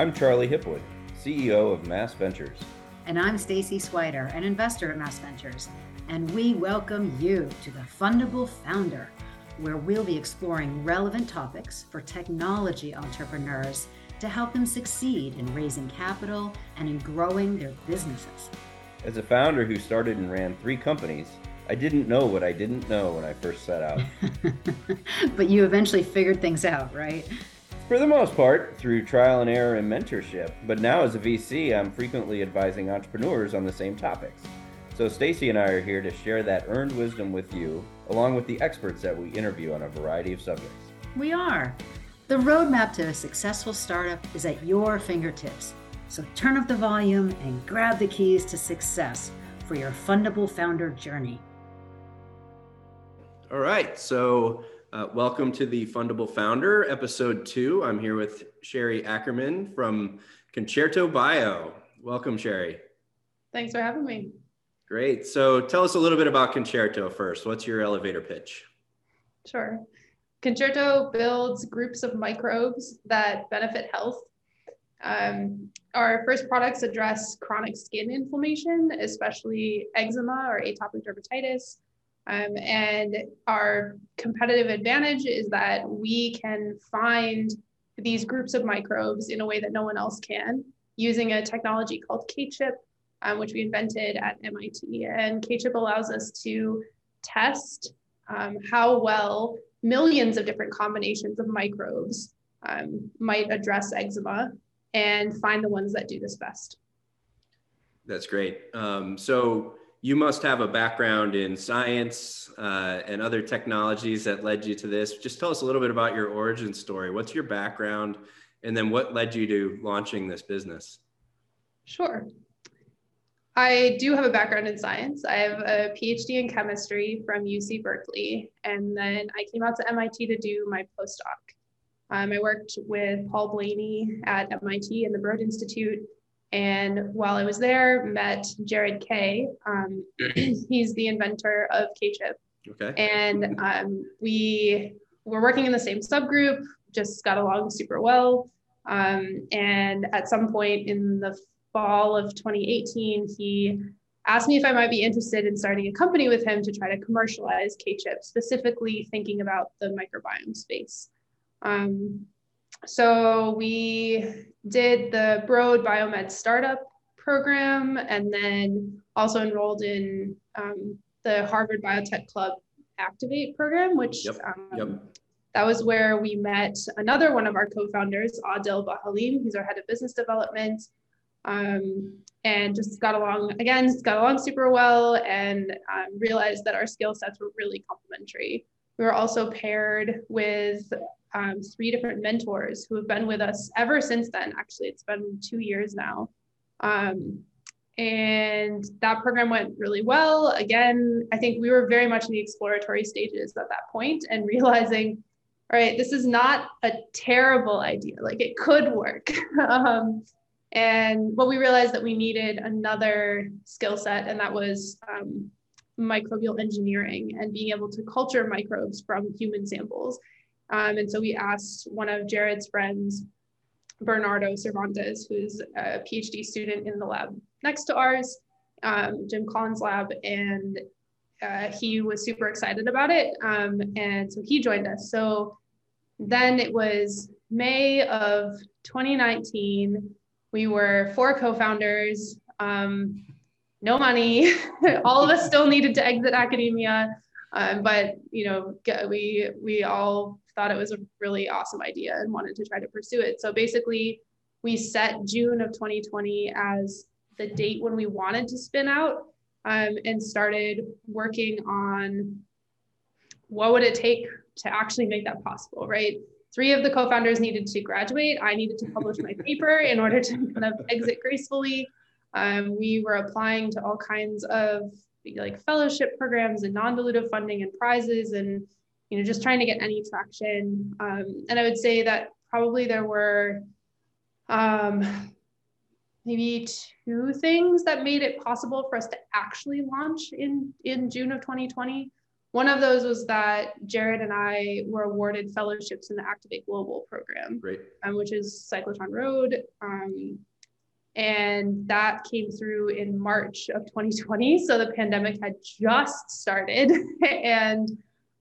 I'm Charlie Hipwood, CEO of Mass Ventures. And I'm Stacy Swider, an investor at Mass Ventures. And we welcome you to the Fundable Founder, where we'll be exploring relevant topics for technology entrepreneurs to help them succeed in raising capital and in growing their businesses. As a founder who started and ran three companies, I didn't know what I didn't know when I first set out. but you eventually figured things out, right? For the most part, through trial and error and mentorship. But now, as a VC, I'm frequently advising entrepreneurs on the same topics. So, Stacy and I are here to share that earned wisdom with you, along with the experts that we interview on a variety of subjects. We are. The roadmap to a successful startup is at your fingertips. So, turn up the volume and grab the keys to success for your fundable founder journey. All right. So, uh, welcome to the Fundable Founder, episode two. I'm here with Cheri Ackerman from Concerto Bio. Welcome, Cheri. Thanks for having me. Great. So, tell us a little bit about Concerto first. What's your elevator pitch? Sure. Concerto builds groups of microbes that benefit health. Um, our first products address chronic skin inflammation, especially eczema or atopic dermatitis um, and our competitive advantage is that we can find these groups of microbes in a way that no one else can using a technology called K-CHIP, um, which we invented at MIT. And K-CHIP allows us to test um, how well millions of different combinations of microbes um, might address eczema and find the ones that do this best. That's great. Um, so you must have a background in science uh, and other technologies that led you to this. Just tell us a little bit about your origin story. What's your background? And then what led you to launching this business? Sure. I do have a background in science. I have a PhD in chemistry from UC Berkeley. And then I came out to MIT to do my postdoc. Um, I worked with Paul Blainey at MIT and the Broad Institute and while I was there, met Jared Kay. Um, he's the inventor of K-Chip. Okay. And um, we were working in the same subgroup, just got along super well. Um, and at some point in the fall of 2018, he asked me if I might be interested in starting a company with him to try to commercialize K-Chip, specifically thinking about the microbiome space. Um, so we did the Broad Biomed startup program and then also enrolled in um, the Harvard Biotech Club Activate program, which yep. Um, yep. that was where we met another one of our co-founders, Adil Bahalim, who's our head of business development. Um, and just got along again, got along super well and um, realized that our skill sets were really complementary. We were also paired with um, three different mentors who have been with us ever since then. Actually, it's been two years now. Um, and that program went really well. Again, I think we were very much in the exploratory stages at that point and realizing, all right, this is not a terrible idea. Like it could work. um, and what we realized that we needed another skill set, and that was um, microbial engineering and being able to culture microbes from human samples um, and so we asked one of Jared's friends, Bernardo Cervantes, who's a PhD student in the lab next to ours, um, Jim Collins' lab, and uh, he was super excited about it. Um, and so he joined us. So then it was May of 2019. We were four co founders, um, no money. All of us still needed to exit academia. Um, but you know, we we all thought it was a really awesome idea and wanted to try to pursue it. So basically, we set June of 2020 as the date when we wanted to spin out um, and started working on what would it take to actually make that possible, right? Three of the co-founders needed to graduate. I needed to publish my paper in order to kind of exit gracefully. Um, we were applying to all kinds of like fellowship programs and non-dilutive funding and prizes and you know, just trying to get any traction. Um, and I would say that probably there were um, maybe two things that made it possible for us to actually launch in, in June of 2020. one of those was that Jared and I were awarded fellowships in the Activate Global program, um, which is Cyclotron Road. Um, and that came through in March of 2020. So the pandemic had just started, and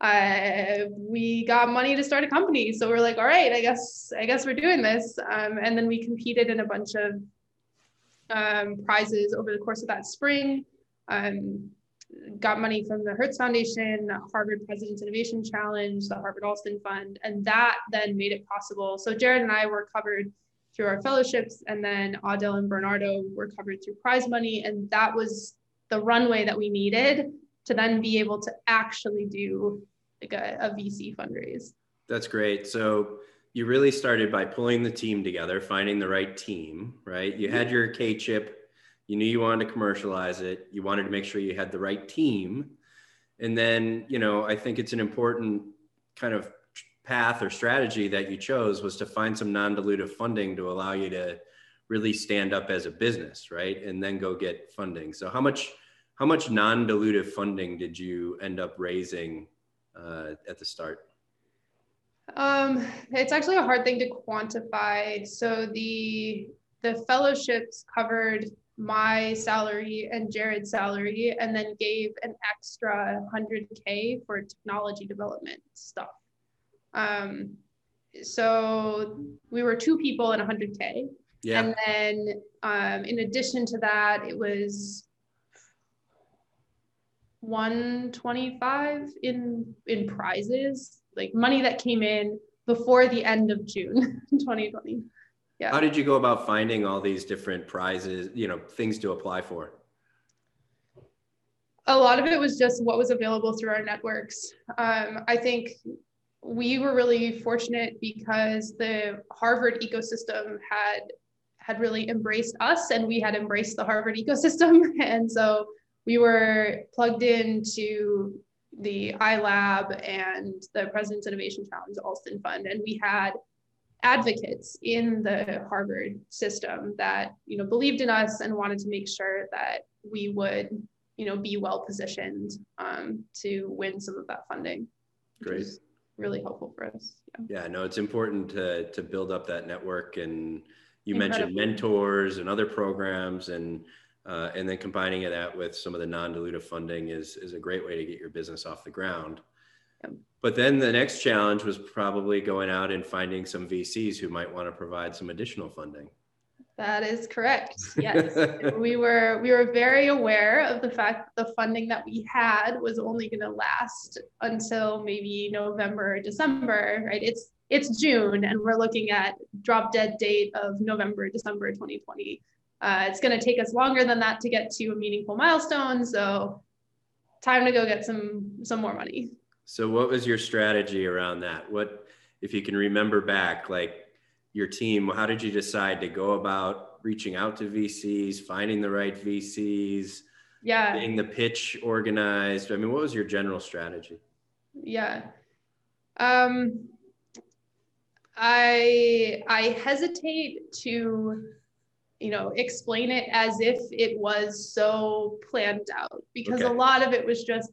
uh, we got money to start a company. So we're like, all right, I guess I guess we're doing this. Um, and then we competed in a bunch of um, prizes over the course of that spring. Um, got money from the Hertz Foundation, Harvard President's Innovation Challenge, the Harvard Alston Fund, and that then made it possible. So Jared and I were covered through our fellowships, and then Adil and Bernardo were covered through prize money, and that was the runway that we needed to then be able to actually do like a, a VC fundraise. That's great. So you really started by pulling the team together, finding the right team, right? You had your K chip, you knew you wanted to commercialize it, you wanted to make sure you had the right team. And then, you know, I think it's an important kind of path or strategy that you chose was to find some non-dilutive funding to allow you to really stand up as a business, right? And then go get funding. So how much how much non-dilutive funding did you end up raising uh, at the start? Um, it's actually a hard thing to quantify. So the the fellowships covered my salary and Jared's salary, and then gave an extra 100k for technology development stuff. Um, so we were two people in 100k. Yeah. And then um, in addition to that, it was 125 in in prizes, like money that came in before the end of June 2020. Yeah. How did you go about finding all these different prizes, you know, things to apply for? A lot of it was just what was available through our networks. Um, I think we were really fortunate because the Harvard ecosystem had had really embraced us and we had embraced the Harvard ecosystem. And so we were plugged into the iLab and the President's Innovation Challenge Alston Fund, and we had advocates in the Harvard system that you know believed in us and wanted to make sure that we would you know be well positioned um, to win some of that funding. Great. Really helpful for us. Yeah. yeah, no, it's important to to build up that network and you Incredible. mentioned mentors and other programs and uh, and then combining that with some of the non-dilutive funding is, is a great way to get your business off the ground. But then the next challenge was probably going out and finding some VCs who might want to provide some additional funding. That is correct. Yes, we were we were very aware of the fact that the funding that we had was only going to last until maybe November or December. Right? It's it's June, and we're looking at drop dead date of November December 2020. Uh, it's going to take us longer than that to get to a meaningful milestone. So time to go get some some more money. So what was your strategy around that? What if you can remember back like your team, how did you decide to go about reaching out to VCs, finding the right VCs, yeah, getting the pitch organized? I mean, what was your general strategy? Yeah. Um I I hesitate to you know explain it as if it was so planned out because okay. a lot of it was just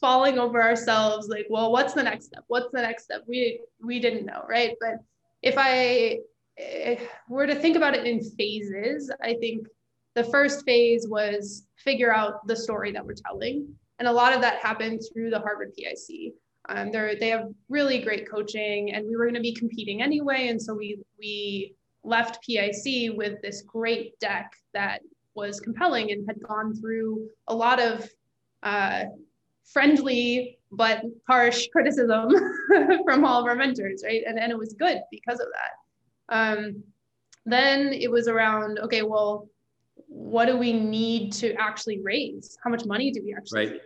falling over ourselves like well what's the next step what's the next step we we didn't know right but if i were to think about it in phases i think the first phase was figure out the story that we're telling. And a lot of that happened through the harvard pic um, they have really great coaching and we were going to be competing anyway. And so we we left PIC with this great deck that was compelling and had gone through a lot of uh, friendly but harsh criticism from all of our mentors, right? And, and it was good because of that. Um, then it was around, okay, well, what do we need to actually raise? How much money do we actually right.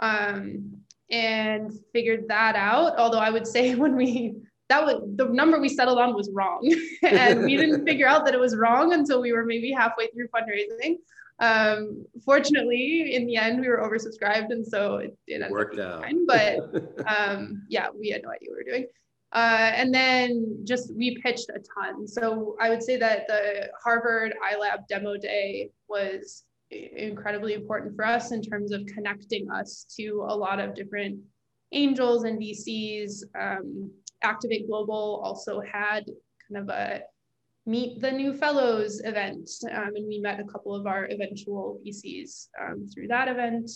Um, and figured that out. Although I would say when we that was the number we settled on was wrong. and we didn't figure out that it was wrong until we were maybe halfway through fundraising. Um, fortunately, in the end, we were oversubscribed, and so it, it worked out. Fine. But um, yeah, we had no idea what we were doing. Uh, and then just we pitched a ton. So I would say that the Harvard iLab demo day was incredibly important for us in terms of connecting us to a lot of different angels and VCs. Um, Activate Global also had kind of a meet the new fellows event, um, and we met a couple of our eventual VCs um, through that event.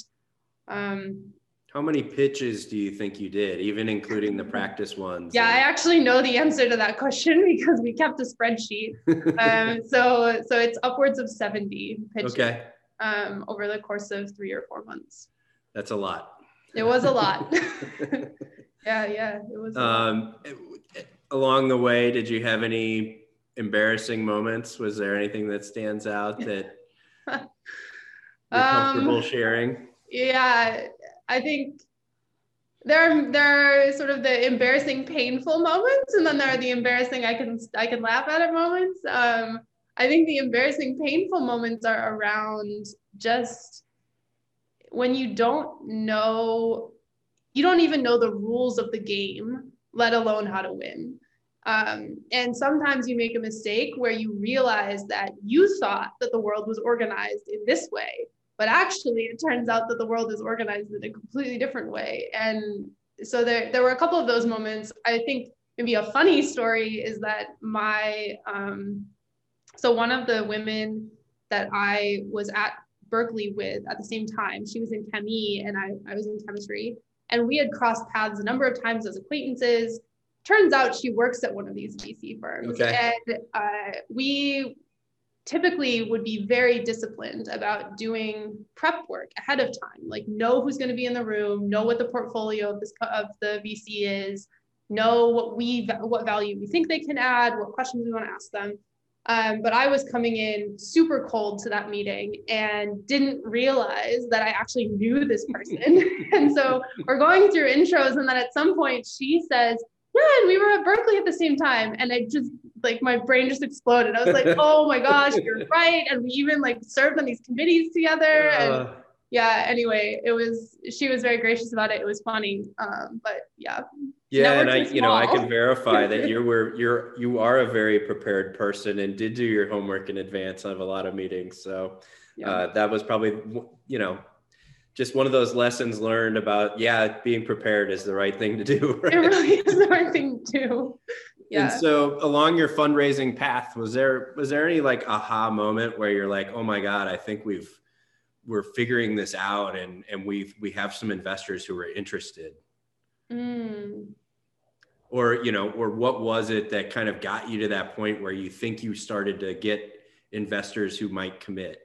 Um, how many pitches do you think you did, even including the practice ones? Yeah, I actually know the answer to that question because we kept a spreadsheet. um, so, so it's upwards of 70 pitches okay. um, over the course of three or four months. That's a lot. It was a lot. yeah, yeah, it was. Um, along the way, did you have any embarrassing moments? Was there anything that stands out that you're comfortable um, sharing? Yeah, I think there are there are sort of the embarrassing, painful moments, and then there are the embarrassing I can I can laugh at it moments. Um, I think the embarrassing, painful moments are around just when you don't know, you don't even know the rules of the game, let alone how to win. Um, and sometimes you make a mistake where you realize that you thought that the world was organized in this way but actually it turns out that the world is organized in a completely different way. And so there, there were a couple of those moments. I think maybe a funny story is that my um, so one of the women that i was at berkeley with at the same time she was in ChemE and I, I was in chemistry. And we had crossed paths a number of times as acquaintances turns out she works at one of these vc firms. Okay. and uh, we typically would be very disciplined about doing prep work ahead of time like know who's going to be in the room know what the portfolio of this of the vc is know what we what value we think they can add what questions we want to ask them. Um, but i was coming in super cold to that meeting and didn't realize that i actually knew this person. And so we're going through intros and then at some point she says yeah and we were at berkeley at the same time and i just like my brain just exploded. I was like, oh my gosh, you're right. And we even like served on these committees together. And uh, yeah, anyway, it was she was very gracious about it. It was funny. Um, but yeah. Yeah, and I, you know, I can verify that you were you're you are a very prepared person and did do your homework in advance of a lot of meetings. So yeah. uh, that was probably you know just one of those lessons learned about yeah being prepared is the right thing to do right? it really is the right thing to do yeah. And so along your fundraising path, was there was there any like aha moment where you're like, oh my God, I think we've we're figuring this out and and we've we have some investors who are interested. Mm. Or, you know, or what was it that kind of got you to that point where you think you started to get investors who might commit,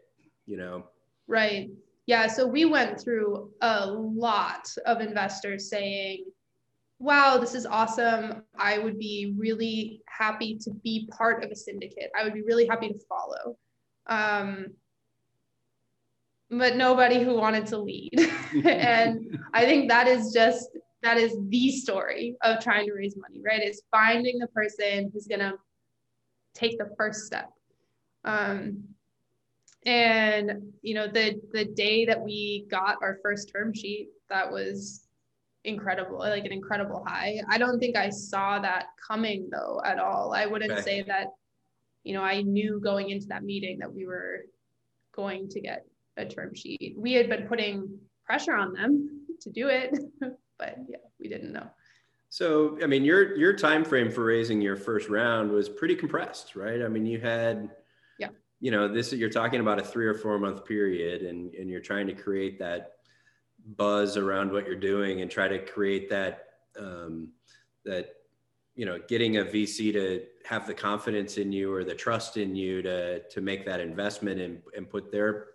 you know? Right. Yeah. So we went through a lot of investors saying, wow, this is awesome. I would be really happy to be part of a syndicate. I would be really happy to follow. Um, but nobody who wanted to lead. and I think that is just, that is the story of trying to raise money, right? Is finding the person who's going to take the first step. Um, and you know the the day that we got our first term sheet that was incredible, like an incredible high. I don't think I saw that coming though at all. I wouldn't okay. say that, you know, I knew going into that meeting that we were going to get a term sheet. We had been putting pressure on them to do it, but yeah, we didn't know. So, I mean, your your time frame for raising your first round was pretty compressed, right? I mean, you had. You know, this you're talking about a 3 or 4 month period and and you're trying to create that buzz around what you're doing and try to create that um, that you know getting a VC to have the confidence in you or the trust in you to to make that investment and, and put their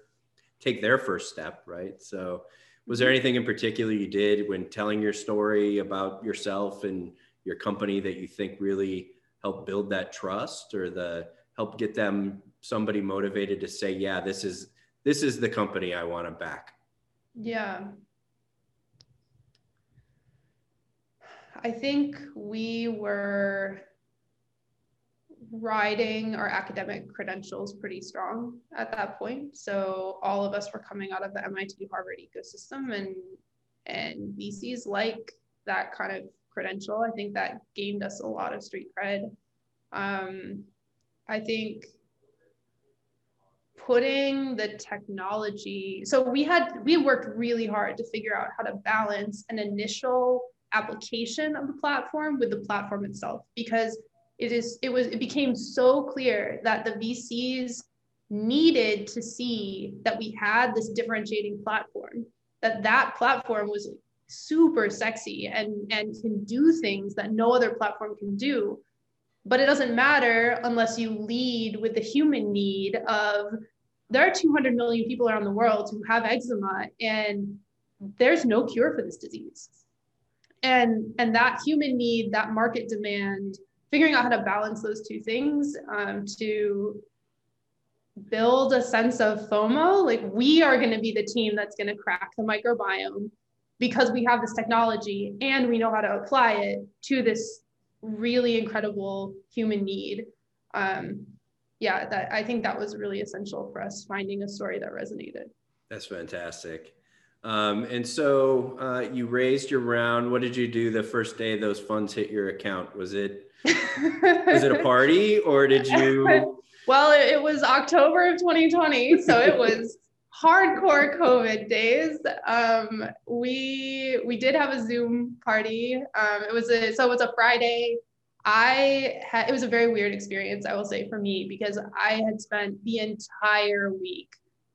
take their first step right so was there mm-hmm. anything in particular you did when telling your story about yourself and your company that you think really helped build that trust or the help get them somebody motivated to say yeah this is this is the company i want to back yeah. I think we were riding our academic credentials pretty strong at that point. So all of us were coming out of the MIT Harvard ecosystem and and VCs like that kind of credential. I think that gained us a lot of street cred. Um, I think putting the technology so we had we worked really hard to figure out how to balance an initial application of the platform with the platform itself because it is it was it became so clear that the VCs needed to see that we had this differentiating platform that that platform was super sexy and and can do things that no other platform can do but it doesn't matter unless you lead with the human need of there are 200 million people around the world who have eczema and there's no cure for this disease. And and that human need that market demand figuring out how to balance those two things um, to build a sense of fomo like we are going to be the team that's going to crack the microbiome because we have this technology and we know how to apply it to this really incredible human need um, yeah, that I think that was really essential for us finding a story that resonated. That's fantastic. Um, and so uh, you raised your round. What did you do the first day those funds hit your account? Was it was it a party or did you? well, it, it was October of 2020, so it was hardcore COVID days. Um, we we did have a Zoom party. Um, it was a so it was a Friday I had it was a very weird experience, I will say, for me because I had spent the entire week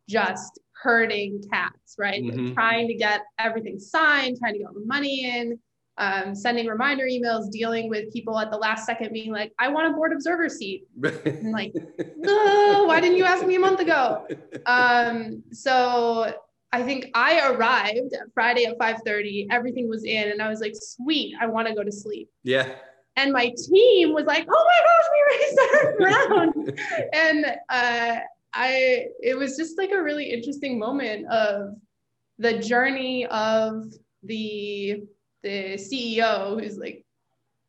just herding cats, right? Mm-hmm. Trying to get everything signed, trying to get all the money in, um, sending reminder emails, dealing with people at the last second being like, I want a board observer seat. and like, why didn't you ask me a month ago? Um, so I think I arrived Friday at 5:30. Everything was in, and I was like, "Sweet, I want to go to sleep." Yeah. And my team was like, oh my gosh, we raised our round. and uh, I, it was just like a really interesting moment of the journey of the the CEO who's like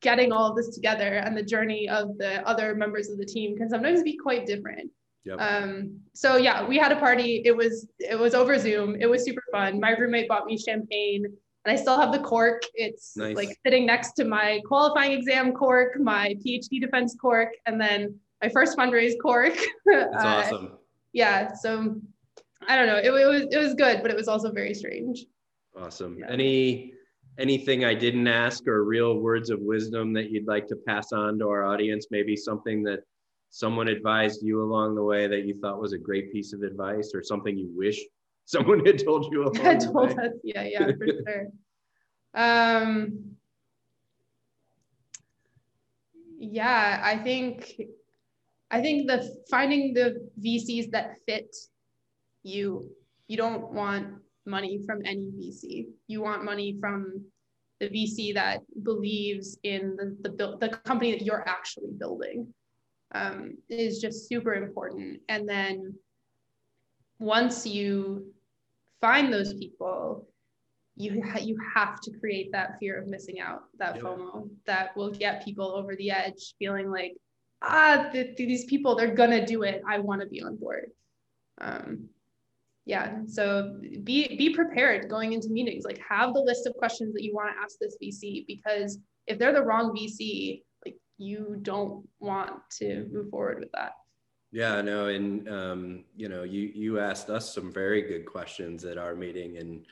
getting all of this together and the journey of the other members of the team can sometimes be quite different. Yep. Um, so yeah, we had a party. It was it was over Zoom. It was super fun. My roommate bought me champagne and I still have the cork. It's nice. like sitting next to my qualifying exam cork, my PhD defense cork, and then my first fundraise cork. That's uh, awesome. Yeah. So I don't know. It, it, was it was good, but it was also very strange. Awesome. Yeah. Any anything I didn't ask or real words of wisdom that you'd like to pass on to our audience? Maybe something that someone advised you along the way that you thought was a great piece of advice or something you wish someone had told you along had told us. Yeah yeah for sure. Um yeah i think i think the finding the vcs that fit you you don't want money from any vc you want money from the vc that believes in the the, the company that you're actually building um, is just super important and then once you find those people, you ha- you have to create that fear of missing out, that yep. FOMO that will get people over the edge, feeling like ah th- these people they're gonna do it. I want to be on board. Um, yeah, so be be prepared going into meetings. Like have the list of questions that you want to ask this VC because if they're the wrong VC, like you don't want to move forward with that. Yeah, no, and um, you know, you you asked us some very good questions at our meeting, and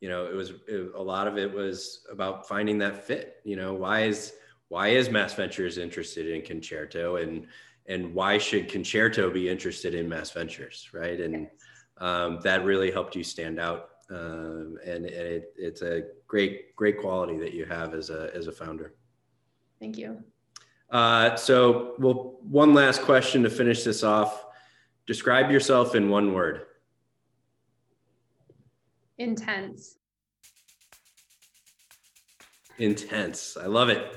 you know, it was it, a lot of it was about finding that fit. You know, why is why is Mass Ventures interested in Concerto, and and why should Concerto be interested in Mass Ventures, right? And um, that really helped you stand out, um, and, and it, it's a great great quality that you have as a as a founder. Thank you. Uh, so, well, one last question to finish this off. Describe yourself in one word. Intense. Intense. I love it.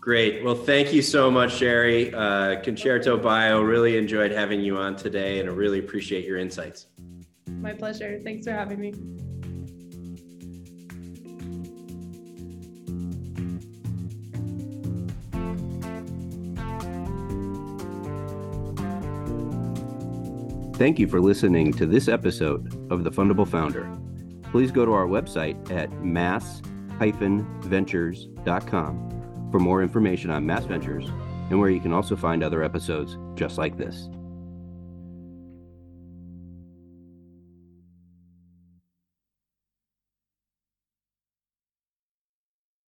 Great. Well, thank you so much, Cheri. Uh, Concerto Bio, really enjoyed having you on today and I really appreciate your insights. My pleasure. Thanks for having me. Thank you for listening to this episode of The Fundable Founder. Please go to our website at mass-ventures.com for more information on Mass Ventures and where you can also find other episodes just like this.